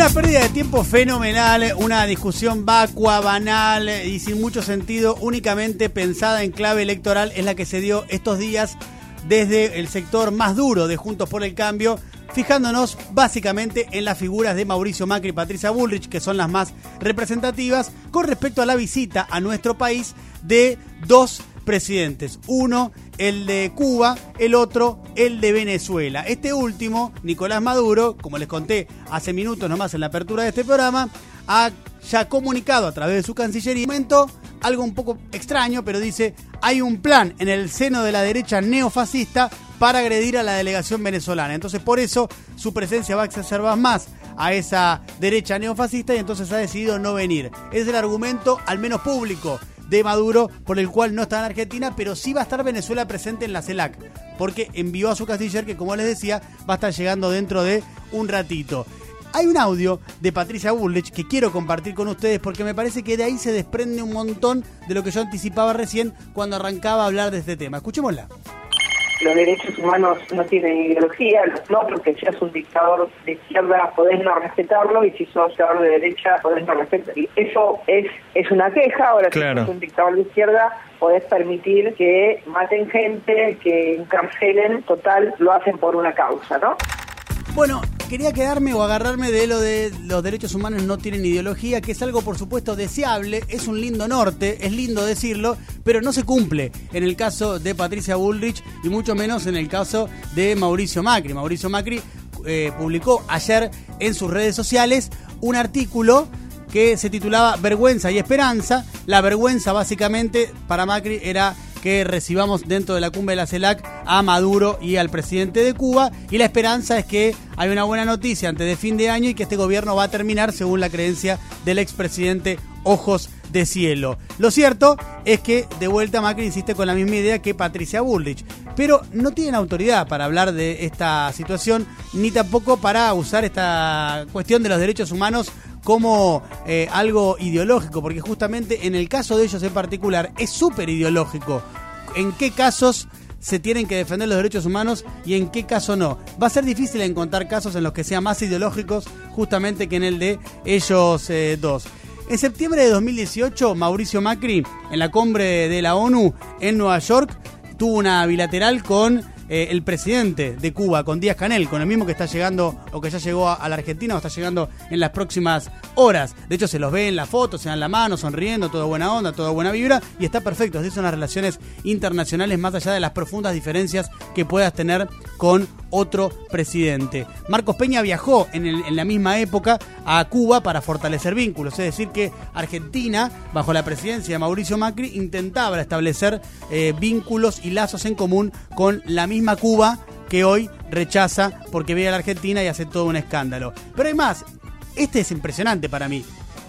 Una pérdida de tiempo fenomenal, una discusión vacua, banal y sin mucho sentido, únicamente pensada en clave electoral, es la que se dio estos días desde el sector más duro de Juntos por el Cambio, fijándonos básicamente en las figuras de Mauricio Macri y Patricia Bullrich, que son las más representativas, con respecto a la visita a nuestro país de dos presidentes. Uno, el de Cuba, el otro, el de Venezuela. Este último, Nicolás Maduro, como les conté hace minutos nomás en la apertura de este programa, ha ya comunicado a través de su cancillería algo un poco extraño, pero dice, hay un plan en el seno de la derecha neofascista para agredir a la delegación venezolana. Entonces por eso su presencia va a exacerbar más a esa derecha neofascista y entonces ha decidido no venir. Es el argumento, al menos público, de Maduro, por el cual no está en Argentina, pero sí va a estar Venezuela presente en la CELAC, porque envió a su canciller que, como les decía, va a estar llegando dentro de un ratito. Hay un audio de Patricia Bullrich que quiero compartir con ustedes porque me parece que de ahí se desprende un montón de lo que yo anticipaba recién cuando arrancaba a hablar de este tema. Escuchémosla los derechos humanos no tienen ideología, no porque seas un dictador de izquierda podés no respetarlo y si sos dictador de derecha podés no respetarlo. Eso es, es una queja, ahora si sos un dictador de izquierda podés permitir que maten gente, que encarcelen, total, lo hacen por una causa, ¿no? Bueno, quería quedarme o agarrarme de lo de los derechos humanos no tienen ideología, que es algo por supuesto deseable, es un lindo norte, es lindo decirlo, pero no se cumple en el caso de Patricia Bullrich y mucho menos en el caso de Mauricio Macri. Mauricio Macri eh, publicó ayer en sus redes sociales un artículo que se titulaba Vergüenza y Esperanza. La vergüenza básicamente para Macri era que recibamos dentro de la cumbre de la CELAC a Maduro y al presidente de Cuba. Y la esperanza es que hay una buena noticia antes de fin de año y que este gobierno va a terminar, según la creencia del expresidente Ojos de Cielo. Lo cierto es que de vuelta Macri insiste con la misma idea que Patricia Bullrich, pero no tienen autoridad para hablar de esta situación ni tampoco para usar esta cuestión de los derechos humanos como eh, algo ideológico, porque justamente en el caso de ellos en particular es súper ideológico. ¿En qué casos se tienen que defender los derechos humanos y en qué caso no? Va a ser difícil encontrar casos en los que sean más ideológicos justamente que en el de ellos eh, dos. En septiembre de 2018, Mauricio Macri, en la cumbre de la ONU en Nueva York, tuvo una bilateral con eh, el presidente de Cuba, con Díaz Canel, con el mismo que está llegando o que ya llegó a, la Argentina o está llegando en las próximas horas. De hecho, se los ve en la foto, se dan la mano, sonriendo, todo buena onda, toda buena vibra y está perfecto. Así son las relaciones internacionales más allá de las profundas diferencias que puedas tener con otro presidente. Marcos Peña viajó en, la misma época a Cuba para fortalecer vínculos, es decir, que Argentina, bajo la presidencia de Mauricio Macri, intentaba establecer eh, vínculos y lazos en común con la misma misma Cuba que hoy rechaza porque ve a la Argentina y hace todo un escándalo. Pero hay más, este es impresionante para mí,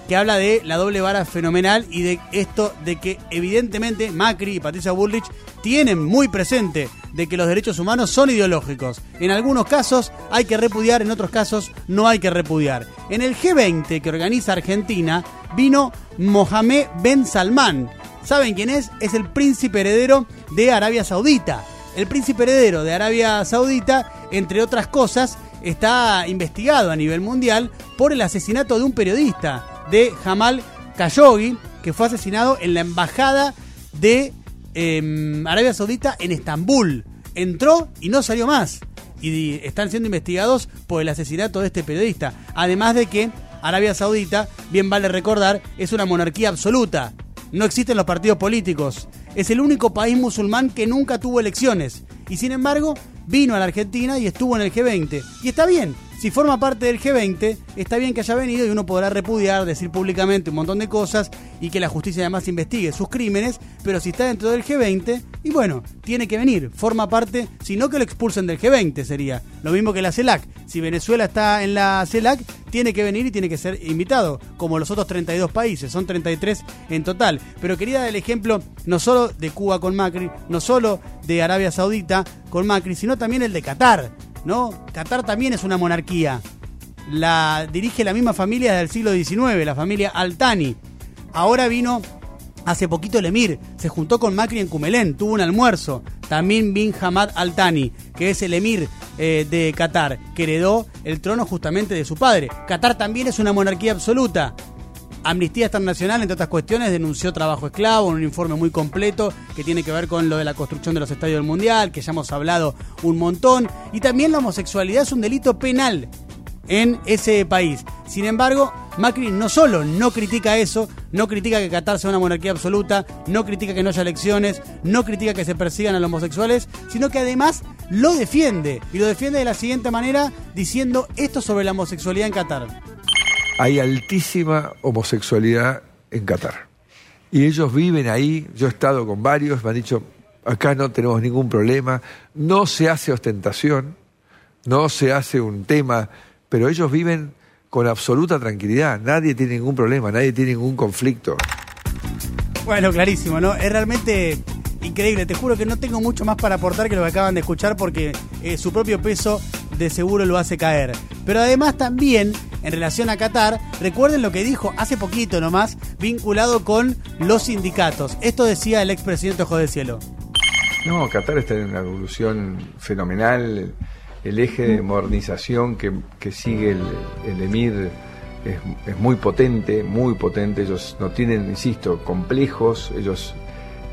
que habla de la doble vara fenomenal y de esto de que evidentemente Macri y Patricia Bullrich tienen muy presente de que los derechos humanos son ideológicos. En algunos casos hay que repudiar, en otros casos no hay que repudiar. En el G20 que organiza Argentina vino Mohamed Ben Salman. ¿Saben quién es? Es el príncipe heredero de Arabia Saudita. El príncipe heredero de Arabia Saudita, entre otras cosas, está investigado a nivel mundial por el asesinato de un periodista, de Jamal Khashoggi, que fue asesinado en la embajada de em, Arabia Saudita en Estambul. Entró y no salió más. Y están siendo investigados por el asesinato de este periodista. Además de que Arabia Saudita, bien vale recordar, es una monarquía absoluta. No existen los partidos políticos es el único país musulmán que nunca tuvo elecciones. Y sin embargo, vino a la Argentina y estuvo en el G20. Y está bien, si forma parte del G20, está bien que haya venido y uno podrá repudiar, decir públicamente un montón de cosas y que la justicia además investigue sus crímenes, pero si está dentro del G20, y bueno, tiene que venir, forma parte, si no que lo expulsen del G20 sería, lo mismo que la CELAC. Si Venezuela está en la CELAC, tiene que venir y tiene que ser invitado, como los otros 32 países, son 33 en total. Pero quería dar el ejemplo no solo de Cuba con Macri, no solo de Arabia Saudita con Macri, sino también el de Qatar ¿no? Qatar también es una monarquía. La dirige la misma familia del siglo XIX, la familia Altani. Ahora vino hace poquito el emir, se juntó con Macri en Cumelén, tuvo un almuerzo. También Bin Hamad Altani, que es el emir eh, de Qatar, que heredó el trono justamente de su padre. Qatar también es una monarquía absoluta. Amnistía Internacional, entre otras cuestiones, denunció trabajo esclavo en un informe muy completo que tiene que ver con lo de la construcción de los estadios del Mundial, que ya hemos hablado un montón. Y también la homosexualidad es un delito penal en ese país. Sin embargo, Macri no solo no critica eso, no critica que Qatar sea una monarquía absoluta, no critica que no haya elecciones, no critica que se persigan a los homosexuales, sino que además lo defiende. Y lo defiende de la siguiente manera, diciendo esto sobre la homosexualidad en Qatar hay altísima homosexualidad en Qatar. Y ellos viven ahí, yo he estado con varios, me han dicho, acá no tenemos ningún problema, no se hace ostentación, no se hace un tema, pero ellos viven con absoluta tranquilidad, nadie tiene ningún problema, nadie tiene ningún conflicto. Bueno, clarísimo, ¿no? Es realmente increíble, te juro que no tengo mucho más para aportar que lo que acaban de escuchar porque eh, su propio peso de seguro lo hace caer. Pero además también en relación a Qatar, recuerden lo que dijo hace poquito nomás, vinculado con los sindicatos. Esto decía el expresidente Ojo Cielo. No, Qatar está en una evolución fenomenal. El eje de modernización que, sigue el, emir es, muy potente, muy potente. Ellos no tienen, insisto, complejos. Ellos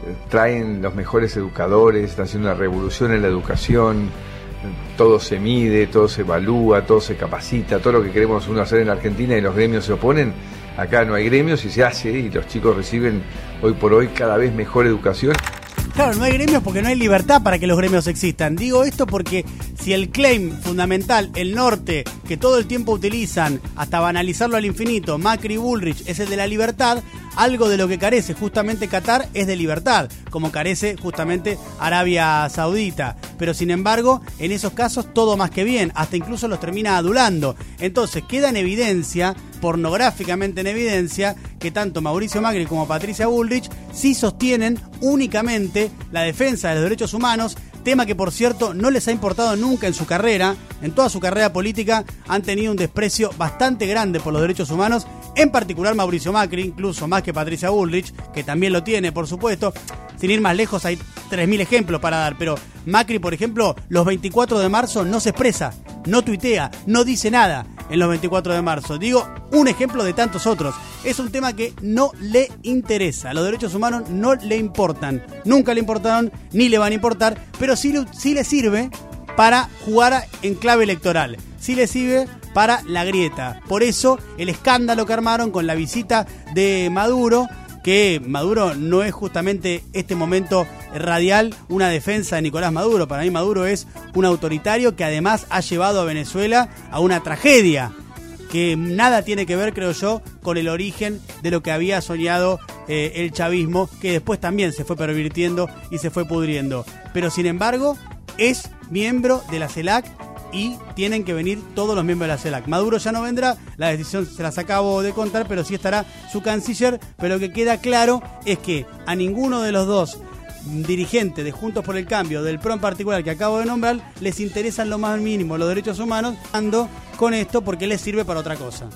eh, traen los mejores educadores, están haciendo una revolución en la educación todo se mide, todo se evalúa, todo se capacita, todo lo que queremos uno hacer en Argentina y los gremios se oponen, acá no hay gremios y se hace y los chicos reciben hoy por hoy cada vez mejor educación. Claro, no hay gremios porque no hay libertad para que los gremios existan. Digo esto porque si el claim fundamental, el norte, que todo el tiempo utilizan hasta banalizarlo al infinito, Macri y Bullrich, es el de la libertad, algo de lo que carece justamente Qatar es de libertad, como carece justamente Arabia Saudita. Pero sin embargo, en esos casos todo más que bien, hasta incluso los termina adulando. Entonces queda en evidencia, pornográficamente en evidencia, que tanto Mauricio Macri como Patricia Bullrich sí sostienen únicamente la defensa de los derechos humanos tema que por cierto no les ha importado nunca en su carrera, en toda su carrera política han tenido un desprecio bastante grande por los derechos humanos, en particular Mauricio Macri, incluso más que Patricia Bullrich, que también lo tiene, por supuesto. Sin ir más lejos, hay 3.000 ejemplos para dar, pero Macri, por ejemplo, los 24 de marzo no se expresa, no tuitea, no dice nada en los 24 de marzo. Digo, un ejemplo de tantos otros. Es un tema que no le interesa. Los derechos humanos no le importan. Nunca le importaron ni le van a importar, pero sí, sí le sirve para jugar en clave electoral. Sí le sirve para la grieta. Por eso el escándalo que armaron con la visita de Maduro que Maduro no es justamente este momento radial una defensa de Nicolás Maduro. Para mí Maduro es un autoritario que además ha llevado a Venezuela a una tragedia que nada tiene que ver, creo yo, con el origen de lo que había soñado eh, el chavismo, que después también se fue pervirtiendo y se fue pudriendo. Pero sin embargo, es miembro de la CELAC y tienen que venir todos los miembros de la CELAC. Maduro ya no vendrá, la decisión se las acabo de contar, pero sí estará su canciller, pero lo que queda claro es que a ninguno de los dos dirigentes de Juntos por el Cambio, del PRO en particular que acabo de nombrar, les interesan lo más mínimo los derechos humanos, ando con esto porque les sirve para otra cosa.